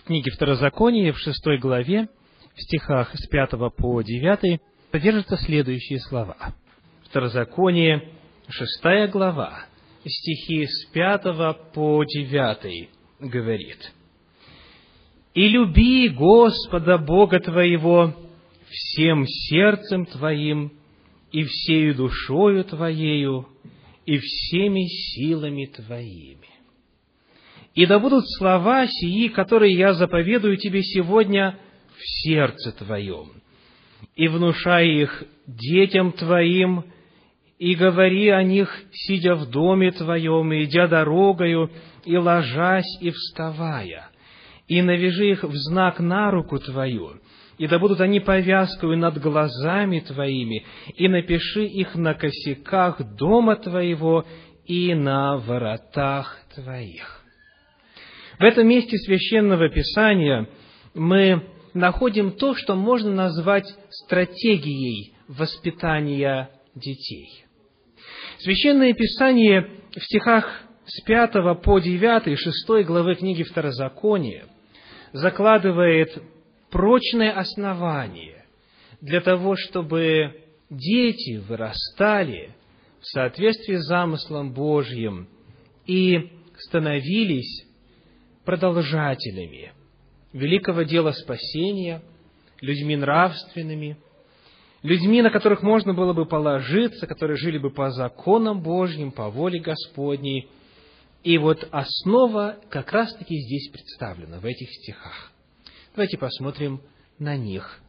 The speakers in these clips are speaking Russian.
в книге Второзакония, в шестой главе, в стихах с пятого по девятый, содержатся следующие слова. Второзаконие, шестая глава, стихи с пятого по девятый говорит. «И люби Господа Бога твоего всем сердцем твоим и всею душою твоею и всеми силами твоими. И да будут слова сии, которые я заповедую тебе сегодня в сердце твоем, и внушай их детям твоим, и говори о них, сидя в доме твоем, и идя дорогою, и ложась, и вставая, и навяжи их в знак на руку твою, и да будут они повязкою над глазами твоими, и напиши их на косяках дома твоего и на воротах твоих. В этом месте священного писания мы находим то, что можно назвать стратегией воспитания детей. Священное Писание в стихах с 5 по 9, 6 главы книги Второзакония закладывает прочное основание для того, чтобы дети вырастали в соответствии с замыслом Божьим и становились продолжателями великого дела спасения, людьми нравственными, людьми, на которых можно было бы положиться, которые жили бы по законам Божьим, по воле Господней. И вот основа как раз-таки здесь представлена, в этих стихах. Давайте посмотрим на них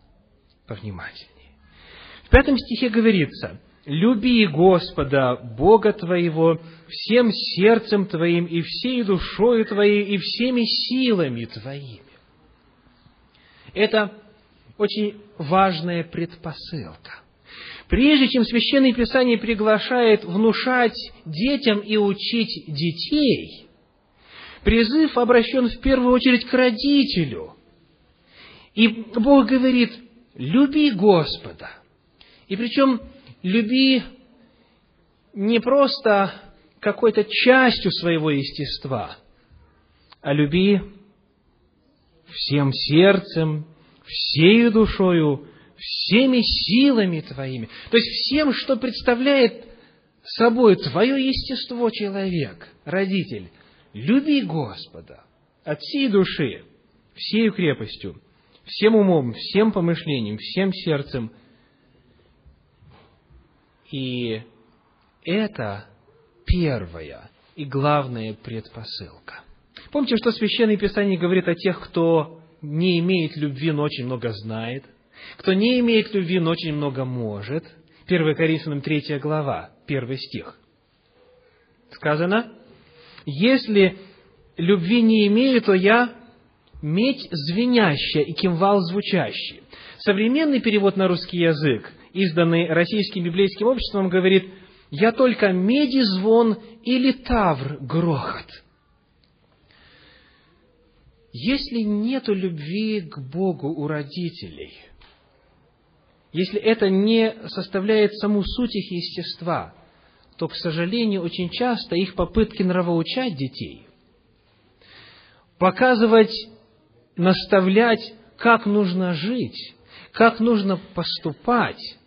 повнимательнее. В пятом стихе говорится, «Люби Господа, Бога твоего, всем сердцем твоим, и всей душою твоей, и всеми силами твоими». Это очень важная предпосылка. Прежде чем Священное Писание приглашает внушать детям и учить детей, призыв обращен в первую очередь к родителю – и Бог говорит, люби Господа. И причем люби не просто какой-то частью своего естества, а люби всем сердцем, всею душою, всеми силами твоими. То есть всем, что представляет собой твое естество, человек, родитель. Люби Господа от всей души, всею крепостью, всем умом, всем помышлением, всем сердцем. И это первая и главная предпосылка. Помните, что Священное Писание говорит о тех, кто не имеет любви, но очень много знает, кто не имеет любви, но очень много может. 1 Коринфянам 3 глава, 1 стих. Сказано, если любви не имею, то я медь звенящая и кимвал звучащий. Современный перевод на русский язык, изданный Российским библейским обществом, говорит «Я только меди звон или тавр грохот». Если нет любви к Богу у родителей, если это не составляет саму суть их естества, то, к сожалению, очень часто их попытки нравоучать детей, показывать наставлять, как нужно жить, как нужно поступать,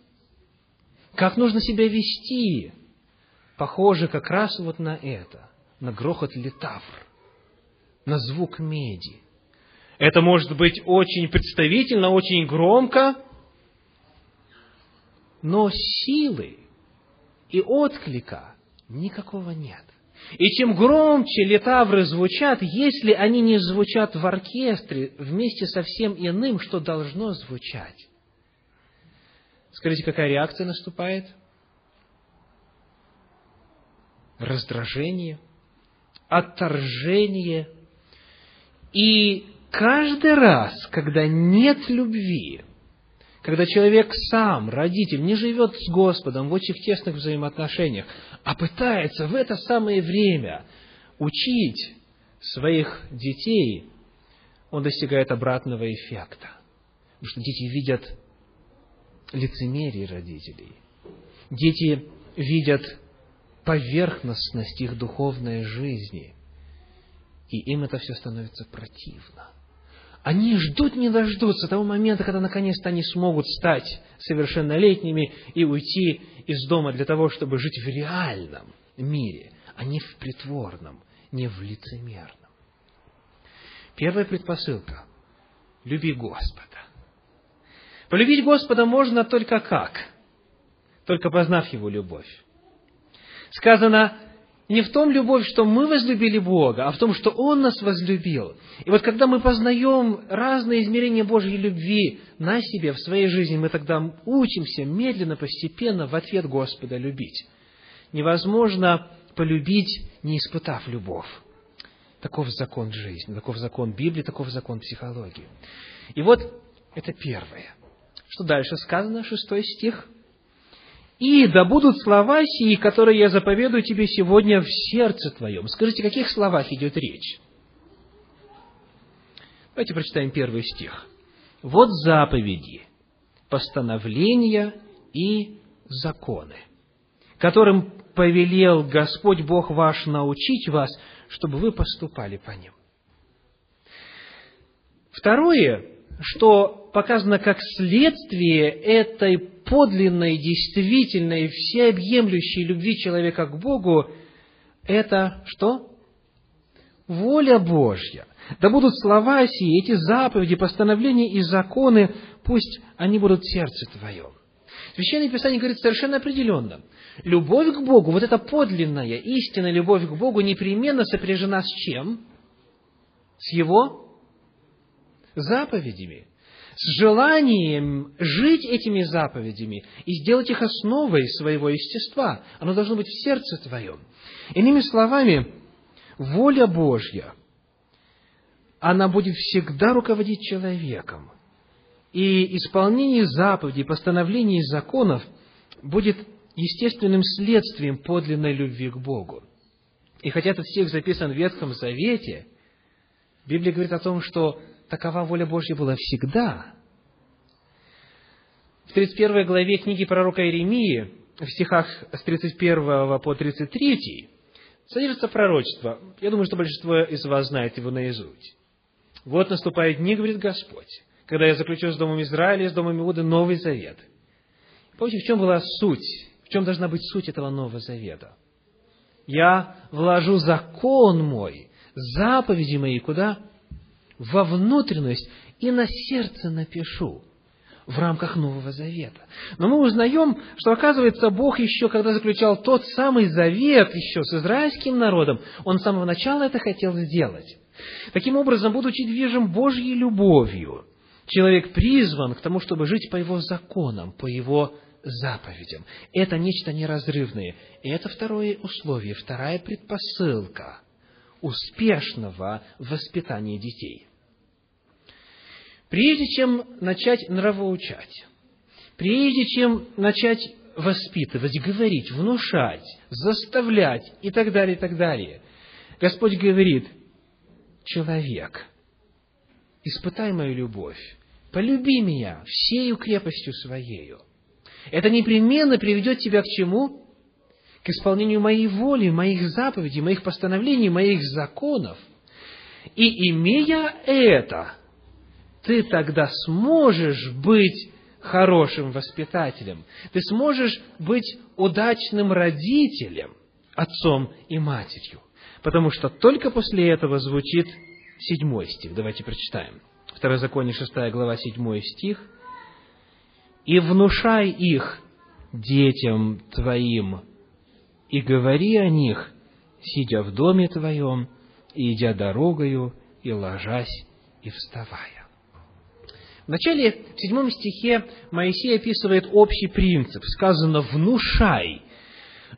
как нужно себя вести, похоже как раз вот на это, на грохот литавр, на звук меди. Это может быть очень представительно, очень громко, но силы и отклика никакого нет. И чем громче литавры звучат, если они не звучат в оркестре вместе со всем иным, что должно звучать. Скажите, какая реакция наступает? Раздражение, отторжение. И каждый раз, когда нет любви, когда человек сам, родитель, не живет с Господом в очень тесных взаимоотношениях, а пытается в это самое время учить своих детей, он достигает обратного эффекта. Потому что дети видят лицемерие родителей. Дети видят поверхностность их духовной жизни. И им это все становится противно. они ждут не дождутся того момента, когда наконец-то они смогут стать совершеннолетними и уйти из дома для того, чтобы жить в реальном мире, а не в притворном, не в лицемерном. Первая предпосылка – люби Господа. Полюбить Господа можно только как? Только познав Его любовь. Сказано, не в том любовь, что мы возлюбили Бога, а в том, что Он нас возлюбил. И вот когда мы познаем разные измерения Божьей любви на себе, в своей жизни, мы тогда учимся медленно, постепенно в ответ Господа любить. Невозможно полюбить, не испытав любовь. Таков закон жизни, таков закон Библии, таков закон психологии. И вот это первое. Что дальше сказано? Шестой стих. «И да будут слова сии, которые я заповедую тебе сегодня в сердце твоем». Скажите, о каких словах идет речь? Давайте прочитаем первый стих. «Вот заповеди, постановления и законы, которым повелел Господь Бог ваш научить вас, чтобы вы поступали по ним». Второе, что показано как следствие этой подлинной, действительной, всеобъемлющей любви человека к Богу, это что? Воля Божья. Да будут слова сии, эти заповеди, постановления и законы, пусть они будут в сердце твоем. Священное Писание говорит совершенно определенно. Любовь к Богу, вот эта подлинная, истинная любовь к Богу непременно сопряжена с чем? С Его заповедями с желанием жить этими заповедями и сделать их основой своего естества. Оно должно быть в сердце твоем. Иными словами, воля Божья, она будет всегда руководить человеком. И исполнение заповедей, постановлений и законов будет естественным следствием подлинной любви к Богу. И хотя этот стих записан в Ветхом Завете, Библия говорит о том, что такова воля Божья была всегда. В 31 главе книги пророка Иеремии, в стихах с 31 по 33, содержится пророчество. Я думаю, что большинство из вас знает его наизусть. «Вот наступают дни, говорит Господь, когда я заключу с Домом Израиля и с Домом Иуды Новый Завет». Помните, в чем была суть? В чем должна быть суть этого Нового Завета? Я вложу закон мой, заповеди мои куда? Во внутренность и на сердце напишу в рамках Нового Завета. Но мы узнаем, что, оказывается, Бог еще, когда заключал тот самый завет еще с израильским народом, Он с самого начала это хотел сделать. Таким образом, будучи движим Божьей любовью, человек призван к тому, чтобы жить по Его законам, по Его заповедям. Это нечто неразрывное. И это второе условие, вторая предпосылка успешного воспитания детей. Прежде чем начать нравоучать, прежде чем начать воспитывать, говорить, внушать, заставлять и так далее, и так далее, Господь говорит, человек, испытай мою любовь, полюби меня всею крепостью своею. Это непременно приведет тебя к чему? К исполнению моей воли, моих заповедей, моих постановлений, моих законов. И имея это, ты тогда сможешь быть хорошим воспитателем, ты сможешь быть удачным родителем, отцом и матерью. Потому что только после этого звучит седьмой стих. Давайте прочитаем. Второзаконие, шестая глава, седьмой стих. «И внушай их детям твоим и говори о них, сидя в доме твоем, и идя дорогою, и ложась, и вставая. В начале, в седьмом стихе, Моисей описывает общий принцип. Сказано «внушай».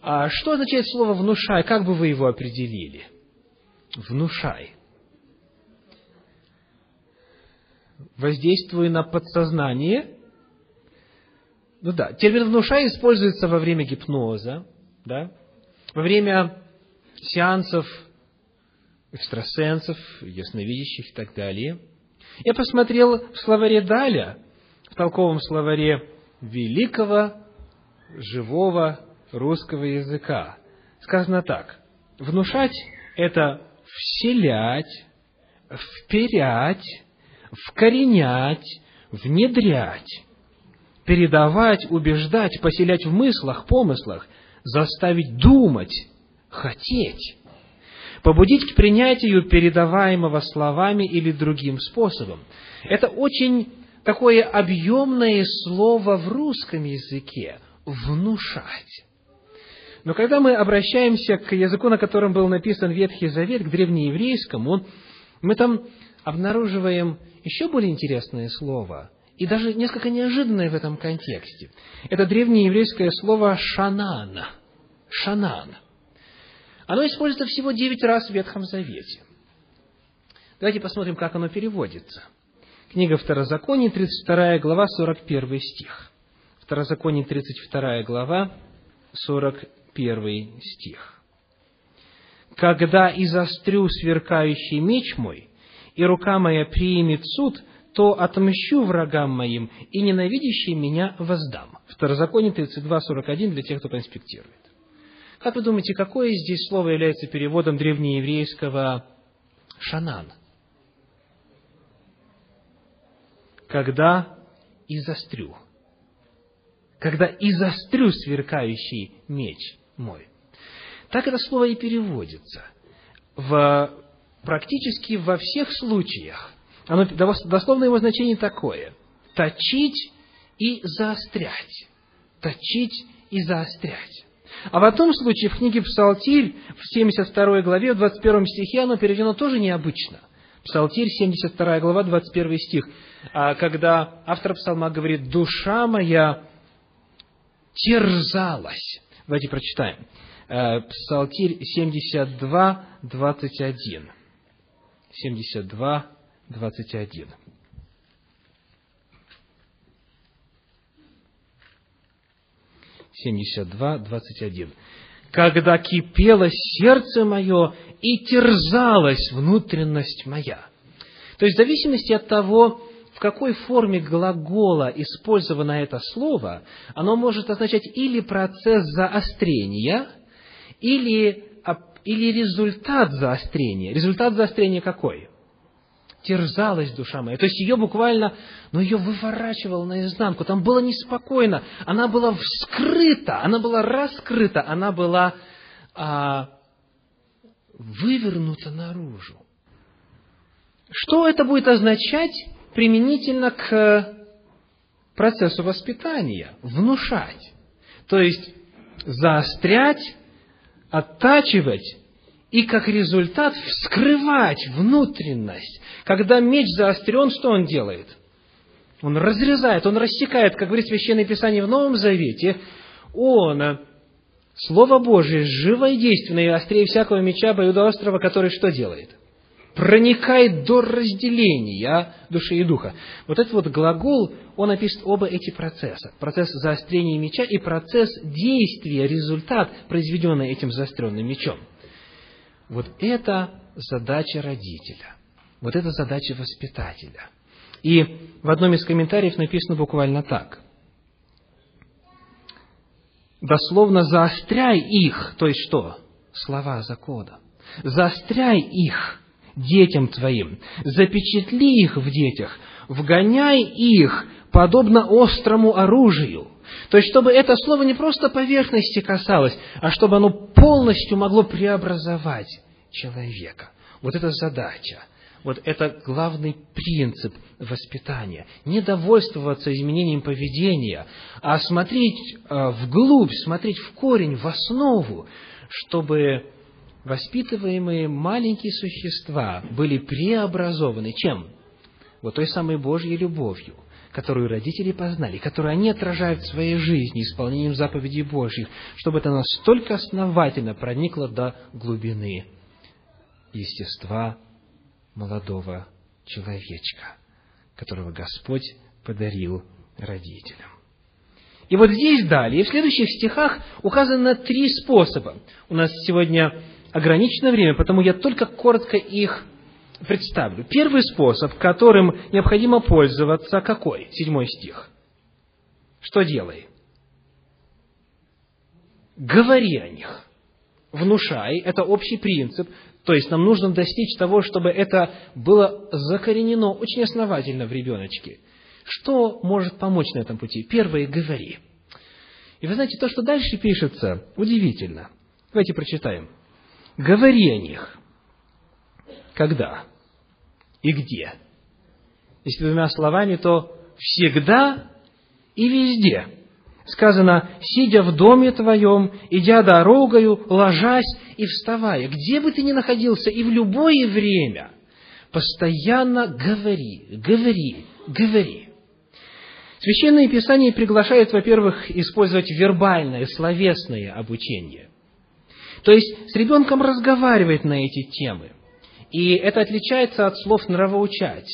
А что означает слово «внушай»? Как бы вы его определили? «Внушай». Воздействуя на подсознание. Ну да, термин «внушай» используется во время гипноза, да? Во время сеансов экстрасенсов, ясновидящих и так далее. Я посмотрел в словаре Даля, в толковом словаре великого живого русского языка. Сказано так. Внушать – это вселять, вперять, вкоренять, внедрять, передавать, убеждать, поселять в мыслях, помыслах, заставить думать, хотеть, побудить к принятию передаваемого словами или другим способом. Это очень такое объемное слово в русском языке – внушать. Но когда мы обращаемся к языку, на котором был написан Ветхий Завет, к древнееврейскому, мы там обнаруживаем еще более интересное слово, и даже несколько неожиданное в этом контексте. Это древнееврейское слово «шанан». «Шанан». Оно используется всего девять раз в Ветхом Завете. Давайте посмотрим, как оно переводится. Книга Второзакония, 32 глава, 41 стих. Второзаконие, 32 глава, 41 стих. «Когда изострю сверкающий меч мой, и рука моя примет суд, то отмщу врагам моим, и ненавидящий меня воздам. Второзаконие 32.41 для тех, кто конспектирует. Как вы думаете, какое здесь слово является переводом древнееврейского «шанан»? Когда изострю. Когда изострю сверкающий меч мой. Так это слово и переводится. В, практически во всех случаях оно, дословное его значение такое. Точить и заострять. Точить и заострять. А в этом случае в книге Псалтирь в 72 главе, в 21 стихе оно переведено тоже необычно. Псалтирь, 72 глава, 21 стих. А когда автор псалма говорит «душа моя терзалась». Давайте прочитаем. Э, Псалтирь 72, 21. 72, 21. Семьдесят два, двадцать один. Когда кипело сердце мое и терзалась внутренность моя. То есть, в зависимости от того, в какой форме глагола использовано это слово, оно может означать или процесс заострения, или, или результат заострения. Результат заострения какой? Терзалась душа моя. То есть ее буквально, ну ее выворачивало наизнанку. Там было неспокойно. Она была вскрыта, она была раскрыта, она была а, вывернута наружу. Что это будет означать применительно к процессу воспитания? Внушать. То есть заострять, оттачивать и как результат вскрывать внутренность. Когда меч заострен, что он делает? Он разрезает, он рассекает, как говорит Священное Писание в Новом Завете, он, Слово Божие, живое и действенное, и острее всякого меча обоюдоострого, который что делает? Проникает до разделения души и духа. Вот этот вот глагол, он опишет оба эти процесса. Процесс заострения меча и процесс действия, результат, произведенный этим заостренным мечом. Вот это задача родителя. Вот это задача воспитателя. И в одном из комментариев написано буквально так. Дословно заостряй их, то есть что? Слова закона. Заостряй их детям твоим, запечатли их в детях, вгоняй их подобно острому оружию. То есть, чтобы это слово не просто поверхности касалось, а чтобы оно полностью могло преобразовать человека. Вот это задача. Вот это главный принцип воспитания. Не довольствоваться изменением поведения, а смотреть э, вглубь, смотреть в корень, в основу, чтобы воспитываемые маленькие существа были преобразованы чем? Вот той самой Божьей любовью, которую родители познали, которую они отражают в своей жизни исполнением заповедей Божьих, чтобы это настолько основательно проникло до глубины естества молодого человечка, которого Господь подарил родителям. И вот здесь далее, в следующих стихах указано три способа. У нас сегодня ограничено время, потому я только коротко их представлю. Первый способ, которым необходимо пользоваться, какой? Седьмой стих. Что делай? Говори о них. Внушай, это общий принцип, То есть нам нужно достичь того, чтобы это было закоренено очень основательно в ребеночке. Что может помочь на этом пути? Первое – говори. И вы знаете, то, что дальше пишется, удивительно. Давайте прочитаем. Говори о них. Когда? И где? Если двумя словами, то всегда и везде. Сказано, сидя в доме твоем, идя дорогою, ложась и вставая. Где бы ты ни находился и в любое время, постоянно говори, говори, говори. Священное Писание приглашает, во-первых, использовать вербальное, словесное обучение. То есть с ребенком разговаривать на эти темы. И это отличается от слов нравоучать.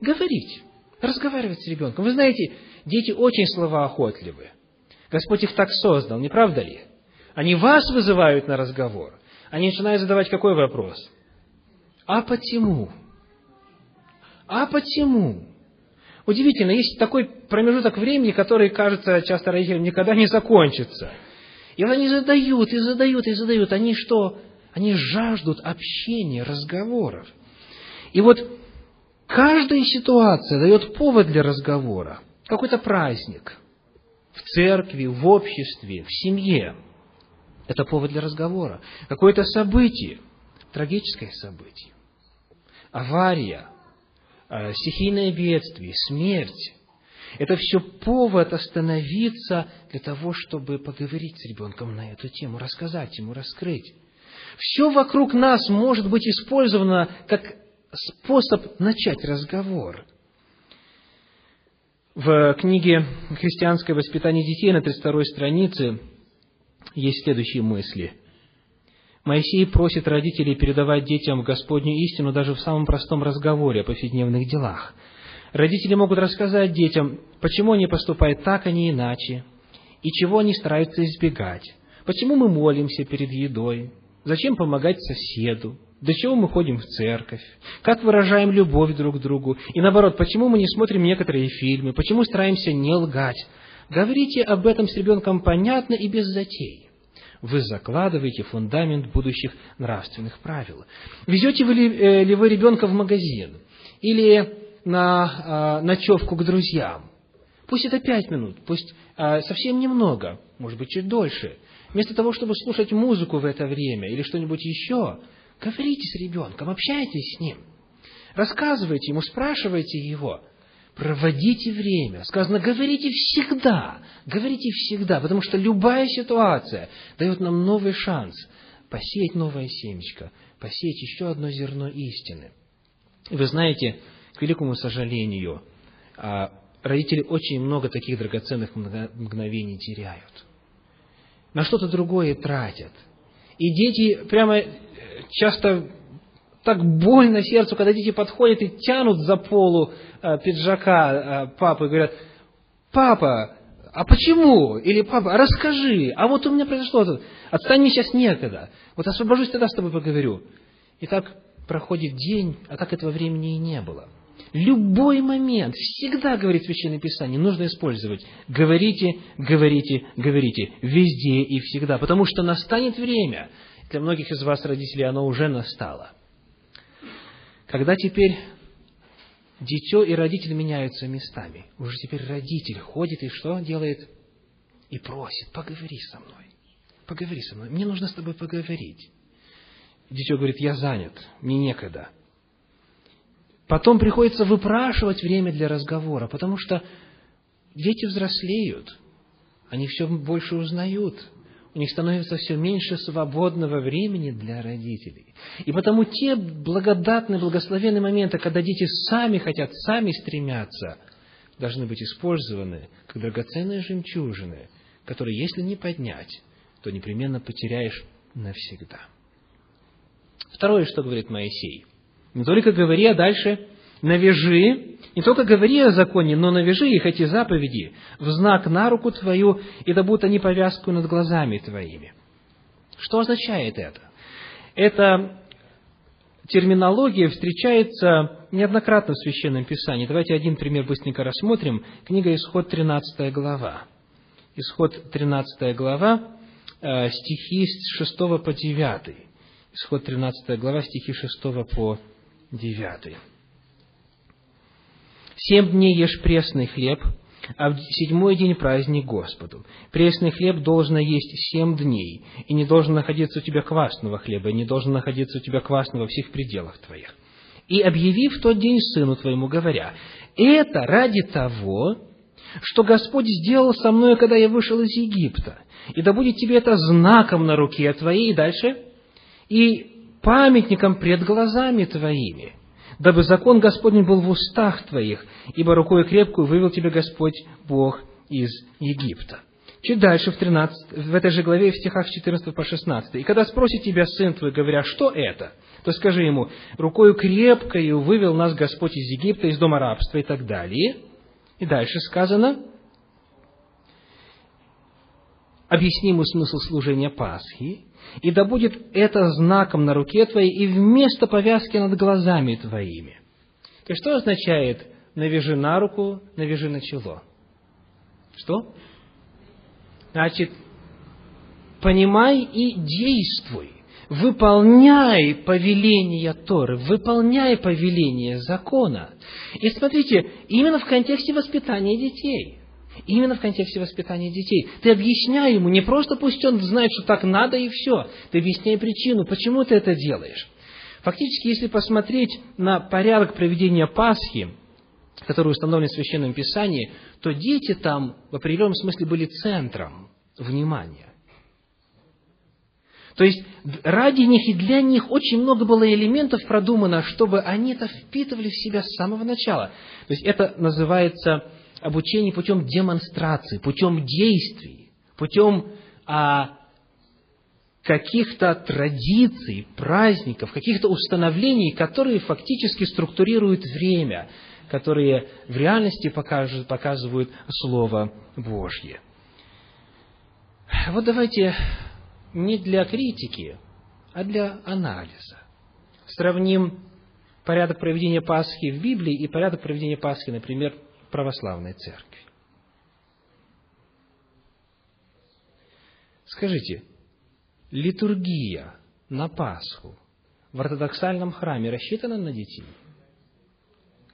Говорить, разговаривать с ребенком. Вы знаете, дети очень словоохотливы. Господь их так создал, не правда ли? Они вас вызывают на разговор. Они начинают задавать какой вопрос? А почему? А почему? Удивительно, есть такой промежуток времени, который, кажется, часто родителям никогда не закончится. И вот они задают, и задают, и задают. Они что? Они жаждут общения, разговоров. И вот каждая ситуация дает повод для разговора. Какой-то праздник в церкви, в обществе, в семье. Это повод для разговора. Какое-то событие, трагическое событие, авария, Э, стихийное бедствие, смерть. Это все повод остановиться для того, чтобы поговорить с ребенком на эту тему, рассказать ему, раскрыть. Все вокруг нас может быть использовано как способ начать разговор. В книге «Христианское воспитание детей» на 32 странице есть следующие мысли – Моисей просит родителей передавать детям Господню истину даже в самом простом разговоре о повседневных делах. Родители могут рассказать детям, почему они поступают так, а не иначе, и чего они стараются избегать, почему мы молимся перед едой, зачем помогать соседу, для чего мы ходим в церковь, как выражаем любовь друг к другу, и наоборот, почему мы не смотрим некоторые фильмы, почему стараемся не лгать. Говорите об этом с ребенком понятно и без затей вы закладываете фундамент будущих нравственных правил. Везете вы ли, э, ли вы ребенка в магазин или на э, ночевку к друзьям? Пусть это пять минут, пусть э, совсем немного, может быть, чуть дольше. Вместо того, чтобы слушать музыку в это время или что-нибудь еще, говорите с ребенком, общайтесь с ним. Рассказывайте ему, спрашивайте его – проводите время. Сказано, говорите всегда, говорите всегда, потому что любая ситуация дает нам новый шанс посеять новое семечко, посеять еще одно зерно истины. И вы знаете, к великому сожалению, а, родители очень много таких драгоценных мгновений теряют. На что-то другое тратят. И дети прямо э, часто так больно сердцу, когда дети подходят и тянут за полу э, пиджака э, папы и говорят, папа, а почему? Или папа, а расскажи, а вот у меня произошло отстань мне сейчас некогда, вот освобожусь, тогда с тобой поговорю. И так проходит день, а так этого времени и не было. Любой момент, всегда, говорит Священное Писание, нужно использовать. Говорите, говорите, говорите, везде и всегда, потому что настанет время, для многих из вас, родителей, оно уже настало, когда теперь дитё и родитель меняются местами, уже теперь родитель ходит и что делает? И просит, поговори со мной, поговори со мной, мне нужно с тобой поговорить. Дитё говорит, я занят, мне некогда. Потом приходится выпрашивать время для разговора, потому что дети взрослеют, они все больше узнают, у них становится все меньше свободного времени для родителей. И потому те благодатные, благословенные моменты, когда дети сами хотят, сами стремятся, должны быть использованы как драгоценные жемчужины, которые, если не поднять, то непременно потеряешь навсегда. Второе, что говорит Моисей. Не только говори, а дальше навяжи, не только говори о законе, но навяжи их, эти заповеди, в знак на руку твою, и да будут они повязку над глазами твоими. Что означает это? Эта терминология встречается неоднократно в Священном Писании. Давайте один пример быстренько рассмотрим. Книга Исход, 13 глава. Исход, 13 глава, э, стихи с 6 по 9. Исход 13 глава, стихи 6 по 9. «Семь дней ешь пресный хлеб, а в седьмой день праздник Господу. Пресный хлеб должно есть семь дней, и не должен находиться у тебя квасного хлеба, и не должен находиться у тебя квасного во всех пределах твоих. И объяви в тот день сыну твоему, говоря, это ради того, что Господь сделал со мной, когда я вышел из Египта. И да будет тебе это знаком на руке твоей, и дальше, и памятником пред глазами твоими дабы закон Господень был в устах твоих, ибо рукой крепкую вывел тебя Господь Бог из Египта. Чуть дальше, в, 13, в этой же главе, в стихах 14 по 16. «И когда спросит тебя сын твой, говоря, что это, то скажи ему, рукою крепкою вывел нас Господь из Египта, из дома рабства» и так далее. И дальше сказано, объясни ему смысл служения Пасхи, и да будет это знаком на руке твоей и вместо повязки над глазами твоими. Есть, что означает «навяжи на руку, навяжи на чело»? Что? Значит, понимай и действуй. Выполняй повеления Торы, выполняй повеления закона. И смотрите, именно в контексте воспитания детей – Именно в контексте воспитания детей. Ты объясняй ему, не просто пусть он знает, что так надо и все. Ты объясняй причину, почему ты это делаешь. Фактически, если посмотреть на порядок проведения Пасхи, который установлен в Священном Писании, то дети там в определенном смысле были центром внимания. То есть ради них и для них очень много было элементов продумано, чтобы они это впитывали в себя с самого начала. То есть это называется обучение путем демонстрации, путем действий, путем а, каких-то традиций, праздников, каких-то установлений, которые фактически структурируют время, которые в реальности покажут, показывают Слово Божье. Вот давайте не для критики, а для анализа. Сравним порядок проведения Пасхи в Библии и порядок проведения Пасхи, например, православной церкви. Скажите, литургия на Пасху в ортодоксальном храме рассчитана на детей?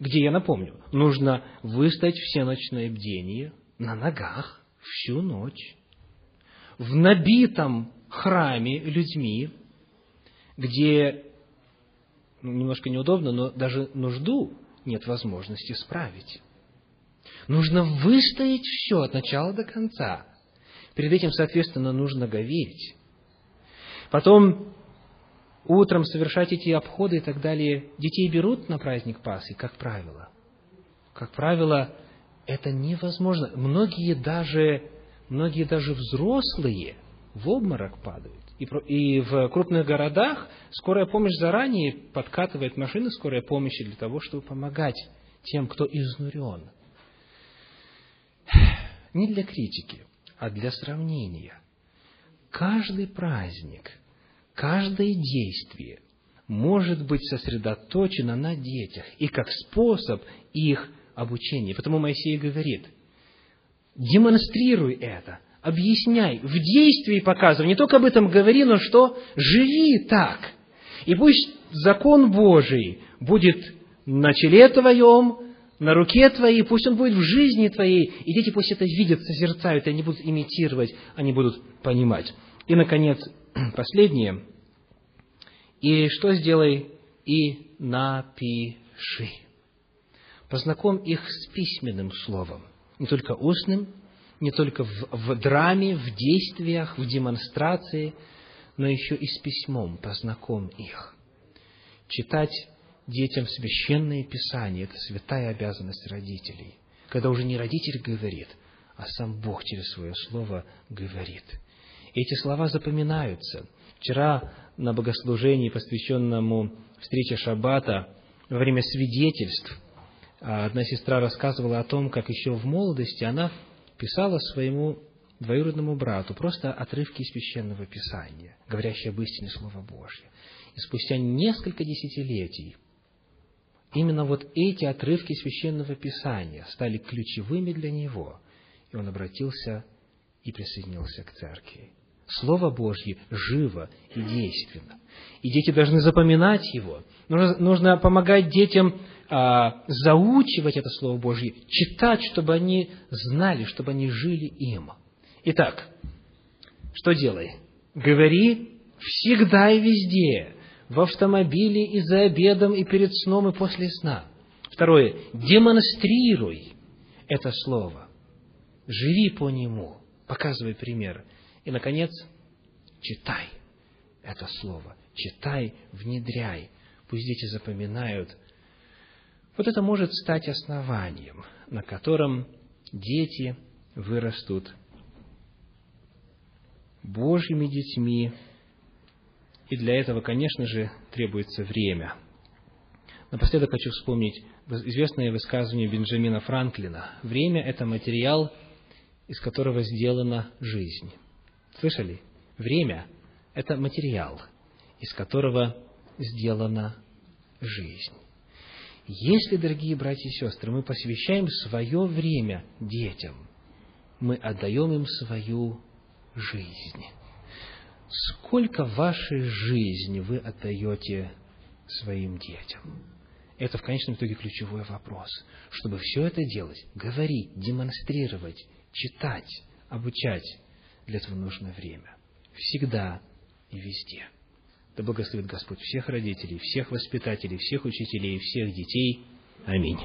Где, я напомню, нужно выстоять все ночное бдение на ногах всю ночь. В набитом храме людьми, где ну, немножко неудобно, но даже нужду нет возможности справить. Нужно выстоять все от начала до конца. Перед этим, соответственно, нужно говеть. Потом утром совершать эти обходы и так далее. Детей берут на праздник Пасхи, как правило. Как правило, это невозможно. Многие даже, многие даже взрослые в обморок падают. И, и в крупных городах скорая помощь заранее подкатывает машины скорой помощи для того, чтобы помогать тем, кто изнурен не для критики, а для сравнения. Каждый праздник, каждое действие может быть сосредоточено на детях и как способ их обучения. Потому Моисей говорит, демонстрируй это, объясняй, в действии показывай, не только об этом говори, но что живи так. И пусть закон Божий будет на челе твоем, на руке твоей, пусть он будет в жизни твоей, и дети пусть это видят, созерцают, и они будут имитировать, они будут понимать. И, наконец, последнее. И что сделай? И напиши. Познакомь их с письменным словом. Не только устным, не только в, в драме, в действиях, в демонстрации, но еще и с письмом познакомь их. Читать детям священное писание. Это святая обязанность родителей. Когда уже не родитель говорит, а сам Бог через свое слово говорит. И эти слова запоминаются. Вчера на богослужении, посвященному встрече Шаббата, во время свидетельств, одна сестра рассказывала о том, как еще в молодости она писала своему двоюродному брату просто отрывки из священного писания, говорящие об истине Слова Божьего. И спустя несколько десятилетий Именно вот эти отрывки Священного Писания стали ключевыми для него, и он обратился и присоединился к церкви. Слово Божье живо и действенно. И дети должны запоминать его. Нужно, нужно помогать детям а, заучивать это Слово Божье, читать, чтобы они знали, чтобы они жили им. Итак, что делай? Говори всегда и везде, в автомобиле и за обедом, и перед сном, и после сна. Второе. Демонстрируй это Слово. Живи по нему. Показывай пример. И, наконец, читай это Слово. Читай, внедряй. Пусть дети запоминают. Вот это может стать основанием, на котором дети вырастут Божьими детьми. И для этого, конечно же, требуется время. Напоследок хочу вспомнить известное высказывание Бенджамина Франклина. Время – это материал, из которого сделана жизнь. Слышали? Время – это материал, из которого сделана жизнь. Если, дорогие братья и сестры, мы посвящаем свое время детям, мы отдаем им свою жизнь. Сколько вашей жизни вы отдаете своим детям? Это в конечном итоге ключевой вопрос. Чтобы все это делать, говорить, демонстрировать, читать, обучать, для этого нужно время. Всегда и везде. Да благословит Господь всех родителей, всех воспитателей, всех учителей, всех детей. Аминь.